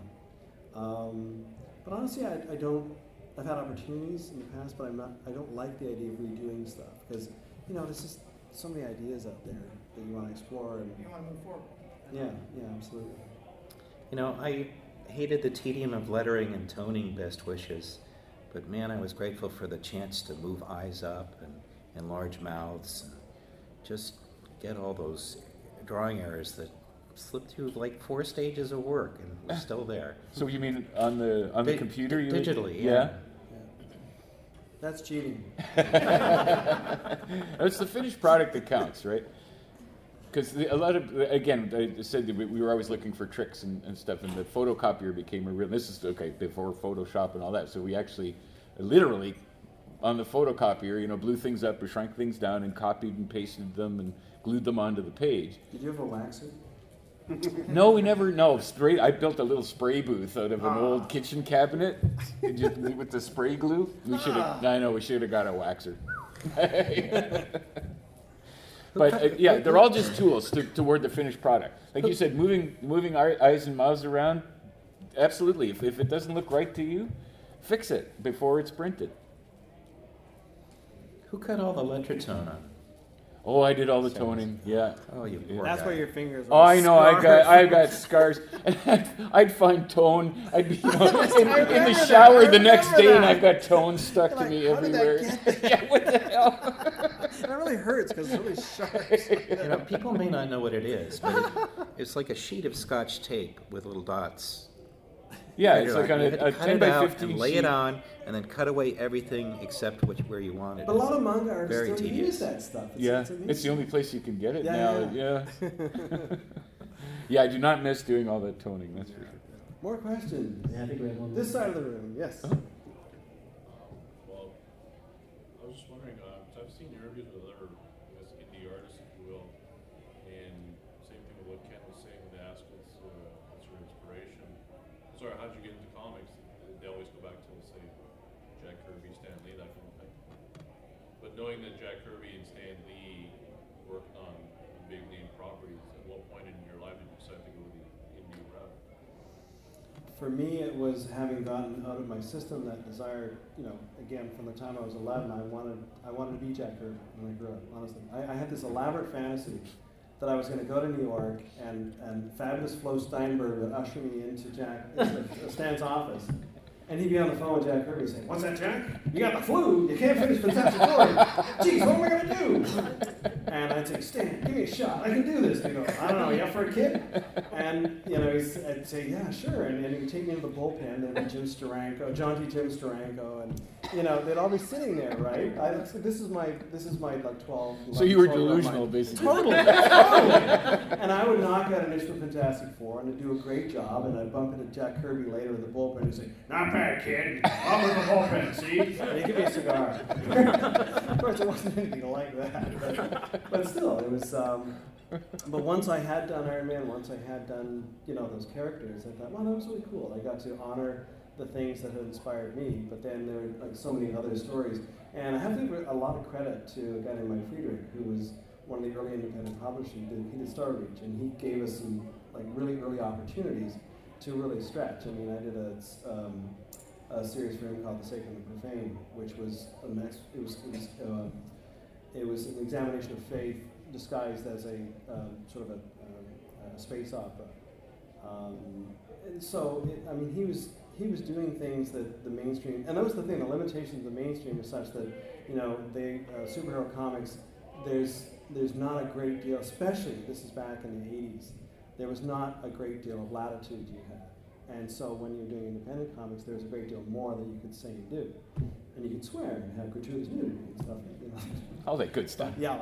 Um, but honestly, I, I don't. I've had opportunities in the past, but I'm not. I don't like the idea of redoing stuff because, you know, there's just so many ideas out there that you want to explore. And You wanna move forward. yeah, yeah, absolutely. You know, I hated the tedium of lettering and toning best wishes, but man, I was grateful for the chance to move eyes up and enlarge mouths and just get all those drawing errors that slipped through like four stages of work and were still there. So you mean on the on the computer? You digitally, yeah. yeah. That's cheating. it's the finished product that counts, right? Because a lot of, again, I said that we we were always looking for tricks and, and stuff, and the photocopier became a real. This is okay before Photoshop and all that. So we actually, literally, on the photocopier, you know, blew things up or shrunk things down and copied and pasted them and glued them onto the page. Did you have a waxer? No, we never. No, spray. I built a little spray booth out of an old kitchen cabinet, and just with the spray glue. We should have. I know we should have got a waxer. but uh, yeah, they're all just tools to, toward the finished product. Like you said, moving moving our eyes and mouths around. Absolutely. If, if it doesn't look right to you, fix it before it's printed. Who cut all the letter tone on? Oh, I did all the toning. Yeah. Oh, you Yeah. poor That's guy. why your fingers. Are oh, I know. I got, I got scars. I'd, I'd find tone. I'd be you know, in, in the shower the next remember day, and. I've got tone stuck You're to like, me "How did that everywhere. get yeah, what the hell? That really hurts because it's really sharp. You know, people may not know what it is, but it, it's like a sheet of scotch tape with little dots. Yeah, it's you're like on you a, a to cut 10 it by out 15 and lay sheet. it on, and then cut away everything except which, where you wanted But a lot of manga artists Very don't tedious. use that stuff. It's, Yeah, it's, it's, the only place you can get it Yeah, now. yeah, Yeah. yeah, I do not miss doing all that toning. That's for sure. More questions. Yeah, I think we have one. This side of the room, yes. Uh-huh. Well, I was just wondering, uh, 'cause I've seen interviews with other, I guess, indie artists, if you will, and same thing with what Ken was saying with Ask what's, uh, what's your inspiration. Sorry, how'd you get into comics? They always go back to, say, Jack Kirby, Stan Lee, that kind of thing. But knowing that Jack Kirby and Stan Lee worked on big name properties, at what point in your life did you decide to go the indie route? For me, it was having gotten out of my system that desire. You know, again, from the time I was 11, I wanted I wanted to be Jack Kirby when I grew up. Honestly, I, I had this elaborate fantasy that I was going to go to New York and and fabulous Flo Steinberg would usher me into Jack Stan's office. And he'd be on the phone with Jack Kirby saying, What's that, Jack? You got the flu. You can't finish Conception Story. Geez, what am I going to do? And I'd say, Stan, give me a shot. I can do this. And he'd go, I don't know, up for a kid? And, you know, I'd say, yeah, sure. And then he'd take me to the bullpen. Be Jim Steranko, John T. Jim Steranko, and, you know, they'd all be sitting there, right? I, this is my, this is my, like, 12. So you were 12 year old delusional, basically. Totally, totally. And I would knock out an issue of Fantastic Four, and I'd do a great job, and I'd bump into Jack Kirby later in the bullpen and say, not bad, kid. I'm in the bullpen, see? And he'd give me a cigar. of course, it wasn't anything like that, but, but still, it was. Um, but once I had done Iron Man, once I had done, you know, those characters, I thought, wow, that was really cool. I got to honor the things that had inspired me, but then there are like so many other stories. And I have to give a lot of credit to a guy named Mike Friedrich, who was one of the early independent publishers. He did, Star Reach, and he gave us some like really early opportunities to really stretch. I mean, I did a, um, a series for him called The Sacred and the Profane, which was a it was, it was, uh, it was an examination of faith disguised as a um, sort of a, um, a space opera. Um, and so, it, I mean, he was he was doing things that the mainstream, and that was the thing. The limitations of the mainstream is such that you know, they uh, superhero comics. There's there's not a great deal, especially this is back in the '80s. There was not a great deal of latitude you had, and so when you're doing independent comics, there's a great deal more that you could say and do, and you could swear and have gratuitous nudity and stuff. You know. All that good stuff. Yeah.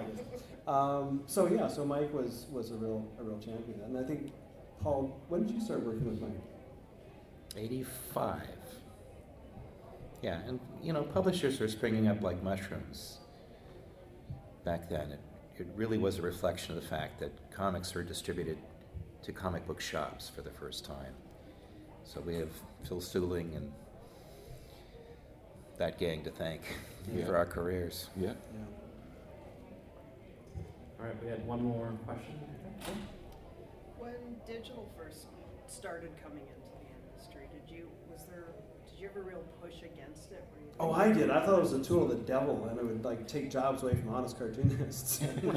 Um, so yeah, so Mike was was a real a real champion, and I think Paul, when did you start working with Mike? 85. Yeah, and you know, publishers were springing up like mushrooms back then. It, it really was a reflection of the fact that comics were distributed to comic book shops for the first time. So we have Phil Seuling and that gang to thank Yeah. for our careers. Yeah. Yeah. All right, we had one more question. When digital first started coming into the industry, did you was there did you ever real push against it? Were you Oh, I did. I thought it was a tool of the devil, and it would like take jobs away from honest cartoonists. You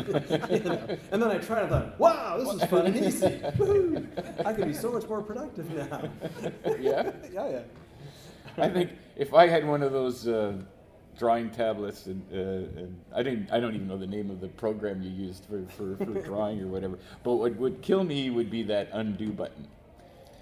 know? And then I tried. I thought, wow, this is fun and easy. Woo! I could be so much more productive now. Yeah? yeah, yeah. I think if I had one of those uh, drawing tablets, and, uh, and I didn't, I don't even know the name of the program you used for, for, for drawing or whatever. But what would kill me would be that undo button.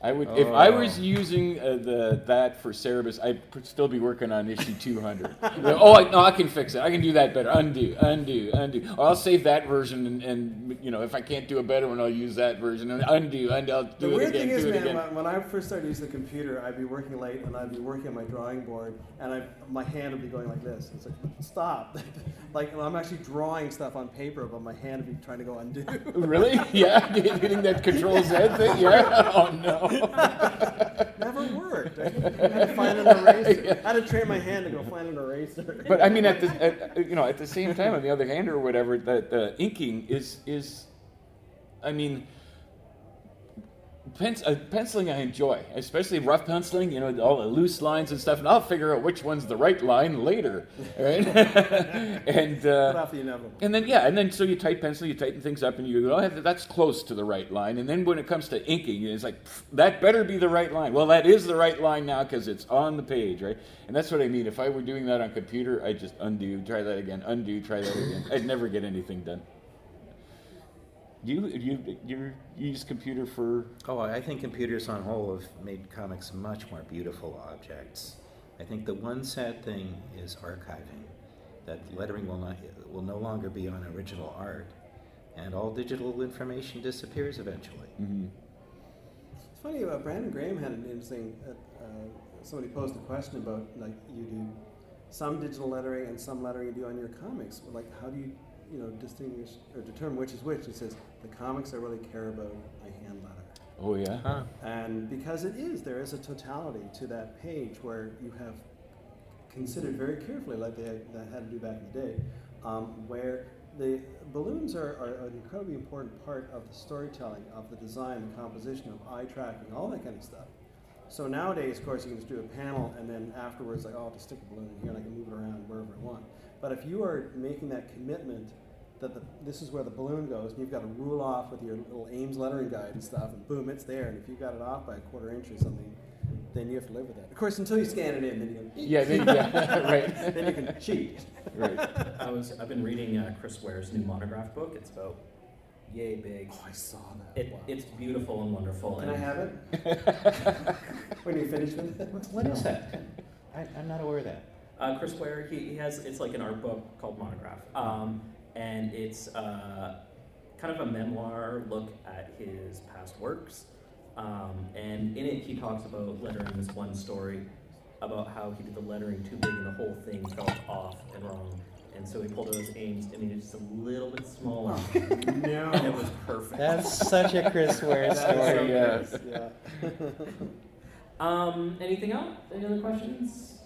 I would, if I was Oh. using uh, the that for Cerebus, I'd pr- still be working on issue 200. oh, I, no, I can fix it. I can do that better. Undo, undo, undo. Or I'll save that version, and, and you know, if I can't do a better one, I'll use that version. And undo, undo. I'll do The it weird again. thing is, man, again. when, when I first started using the computer, I'd be working late and I'd be working on my drawing board, and I, my hand would be going like this. It's like, stop. like, I'm actually drawing stuff on paper, but my hand would be trying to go undo. Really? Yeah, hitting that Control Z thing. Yeah. Oh no. Never worked. I had to find an eraser. I had to train my hand to go find an eraser. But I mean, at the at, you know at the same time, on the other hand, or whatever, the, the inking is is, I mean, pens, uh, penciling I enjoy, especially rough penciling. You know, all the loose lines and stuff, and I'll figure out which one's the right line later, right? and uh, off the inevitable. and then yeah, and then so you tight pencil, you tighten things up, and you go, oh, that's close to the right line. And then when it comes to inking, it's like that better be the right line. Well, that is the right line now because it's on the page, right? And that's what I mean. If I were doing that on computer, I'd just undo, try that again, undo, try that again. I'd never get anything done. You you you use computer for Oh, I think computers on whole have made comics much more beautiful objects. I think the one sad thing is archiving. That lettering will not will no longer be on original art, and all digital information disappears eventually. mhm. It's funny about Brandon Graham had an interesting. Uh, uh, somebody posed a question about like you do some digital lettering and some lettering you do on your comics. Like, how do you, you know, distinguish or determine which is which? He says the comics I really care about I hand letter, Oh yeah. Huh. and because it is there is a totality to that page where you have considered very carefully, like they had, that had to do back in the day, um, where the balloons are, are an incredibly important part of the storytelling, of the design, the composition, of eye tracking, all that kind of stuff. So nowadays, of course, you can just do a panel and then afterwards, like, oh, I'll just stick a balloon in here and I can move it around wherever I want. But if you are making that commitment that the, this is where the balloon goes, and you've got to rule off with your little Ames lettering guide and stuff, and boom, it's there. And if you got it off by a quarter inch or something, then you have to live with that. Of course, until you scan it in, then you can. Yeah, then- yeah, right. then you can cheat. Right. I was I've been reading uh, Chris Ware's new monograph book. It's about yay big. Oh, I saw that. It, Wow. It's beautiful and wonderful. Can I have it? when you finish with it? What is that? I, I'm not aware of that. Uh, Chris Ware, he, he has it's like an art book called Monograph, um, and it's uh, kind of a memoir look at his past works. Um, and in it, he talks about lettering this one story about how he did the lettering too big and the whole thing felt off and wrong. And so he pulled out his Ames and made it just a little bit smaller, and it was perfect. That's such a Chris Ware story. so yeah. yeah. Um, anything else? Any other questions?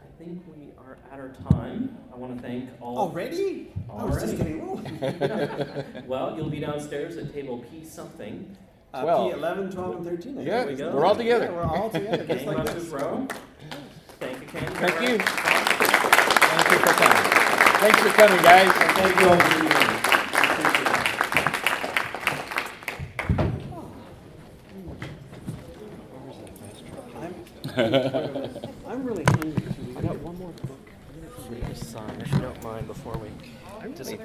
I think we are at our time. I want to thank all. Already? I was just Already. getting. Well, you'll be downstairs at table P something. Uh, Well- P 11, 12, and 13. I Yeah, we go. we're all together. Yeah, we're all together, just like Row. Thank you, Ken. Thank you. Thank you for coming. Thanks for coming, guys. Thank you all for being here. I'm, I'm really hungry.